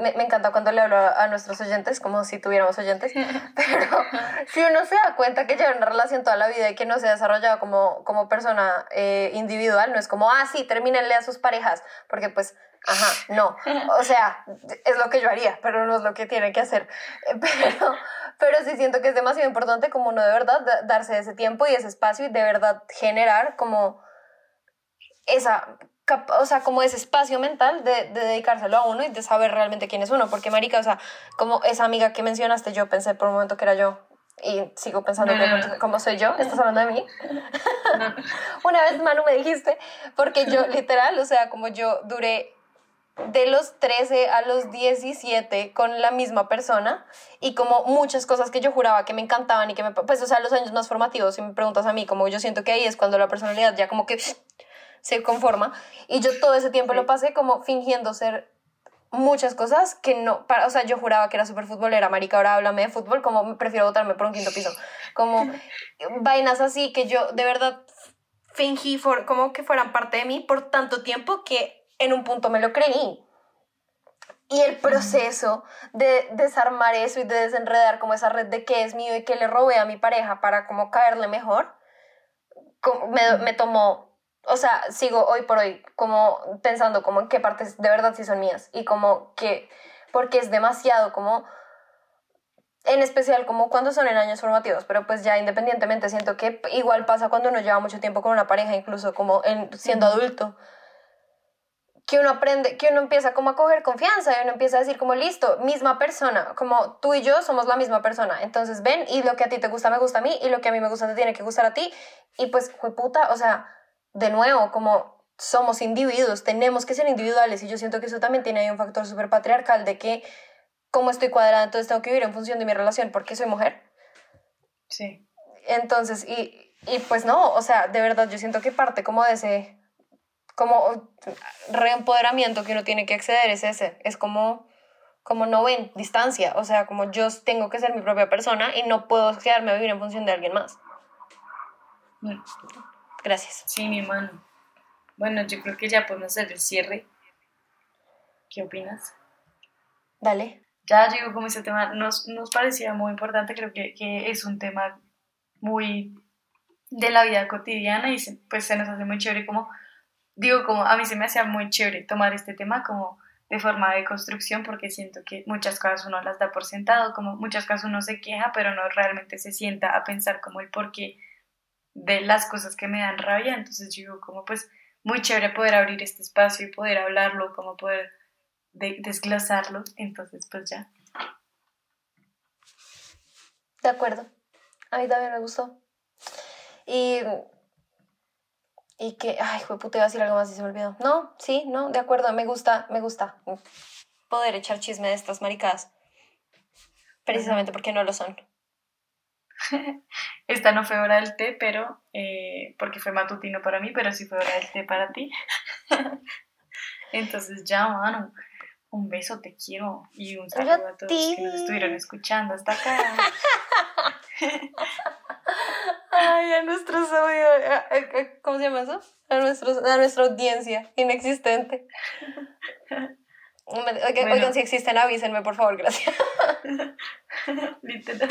S2: me, me, encanta cuando le hablo a, nuestros oyentes, como si tuviéramos oyentes, pero si uno se da cuenta que lleva una relación toda la vida y que no se ha desarrollado como, como persona eh, individual, no es como, ah, sí, termínenle a sus parejas, porque pues, ajá, no, o sea, es lo que yo haría, pero no es lo que tiene que hacer, pero, pero sí siento que es demasiado importante como uno de verdad darse ese tiempo y ese espacio y de verdad generar como esa o sea, como ese espacio mental de, de, dedicárselo a uno y de saber realmente quién es uno, porque marica, o sea, como esa amiga que mencionaste, yo pensé por un momento que era yo y sigo pensando que como soy yo, estás hablando de mí. Una vez Manu me dijiste, porque yo literal, o sea, como yo duré de los 13 a los 17 con la misma persona y como muchas cosas que yo juraba que me encantaban y que me, pues, o sea, los años más formativos, si me preguntas a mí, como yo siento que ahí es cuando la personalidad ya como que se conforma. Y yo todo ese tiempo lo pasé como fingiendo ser muchas cosas que no, para, o sea, yo juraba que era súper futbolera, marica, ahora háblame de fútbol, como prefiero votarme por un quinto piso, como vainas así que yo de verdad fingí for, como que fueran parte de mí por tanto tiempo que en un punto me lo creí. Y el proceso de desarmar eso y de desenredar como esa red de qué es mío y qué le robé a mi pareja para como caerle mejor, me, me tomó o sea, sigo hoy por hoy como pensando como en qué partes de verdad sí son mías y como que, porque es demasiado como, en especial como cuando son en años formativos, pero pues ya independientemente siento que igual pasa cuando uno lleva mucho tiempo con una pareja, incluso como en, siendo adulto, que uno aprende, que uno empieza como a coger confianza y uno empieza a decir como listo, misma persona, como tú y yo somos la misma persona, entonces ven y lo que a ti te gusta me gusta a mí y lo que a mí me gusta te tiene que gustar a ti y pues fue puta, o sea de nuevo, como somos individuos, tenemos que ser individuales y yo siento que eso también tiene ahí un factor súper patriarcal de que como estoy cuadrada, entonces tengo que vivir en función de mi relación porque soy mujer.
S1: Sí.
S2: Entonces, y, y pues no, o sea, de verdad yo siento que parte como de ese, como reempoderamiento que uno tiene que acceder es ese, es como, como no ven, distancia, o sea, como yo tengo que ser mi propia persona y no puedo quedarme a vivir en función de alguien más. Mm. Gracias.
S1: Sí, mi mano. Bueno, yo creo que ya podemos hacer el cierre. ¿Qué opinas?
S2: Dale.
S1: Ya digo, como ese tema nos, nos parecía muy importante, creo que, que, es un tema muy de la vida cotidiana y pues se nos hace muy chévere como, digo, como a mí se me hacía muy chévere tomar este tema como de forma de construcción porque siento que muchas cosas uno las da por sentado, como muchas cosas uno se queja, pero no realmente se sienta a pensar como el por qué de las cosas que me dan rabia, entonces yo digo como pues muy chévere poder abrir este espacio y poder hablarlo, como poder desglosarlo. Entonces, pues ya.
S2: De acuerdo. A mí también me gustó. Y. Y que. Ay, puta, iba a decir algo más y se me olvidó. No, sí, no, de acuerdo. Me gusta, me gusta poder echar chisme de estas maricadas. Precisamente porque no lo son.
S1: Esta no fue hora del té, pero. Eh, porque fue matutino para mí, pero sí fue hora del té para ti. Entonces, ya, mano. Un beso, te quiero. Y un saludo a todos que nos estuvieron escuchando hasta acá.
S2: Ay, a nuestros. ¿Cómo se llama eso? A, nuestros, a nuestra audiencia inexistente. Oigan, si existen, avísenme, por favor, gracias. Literal.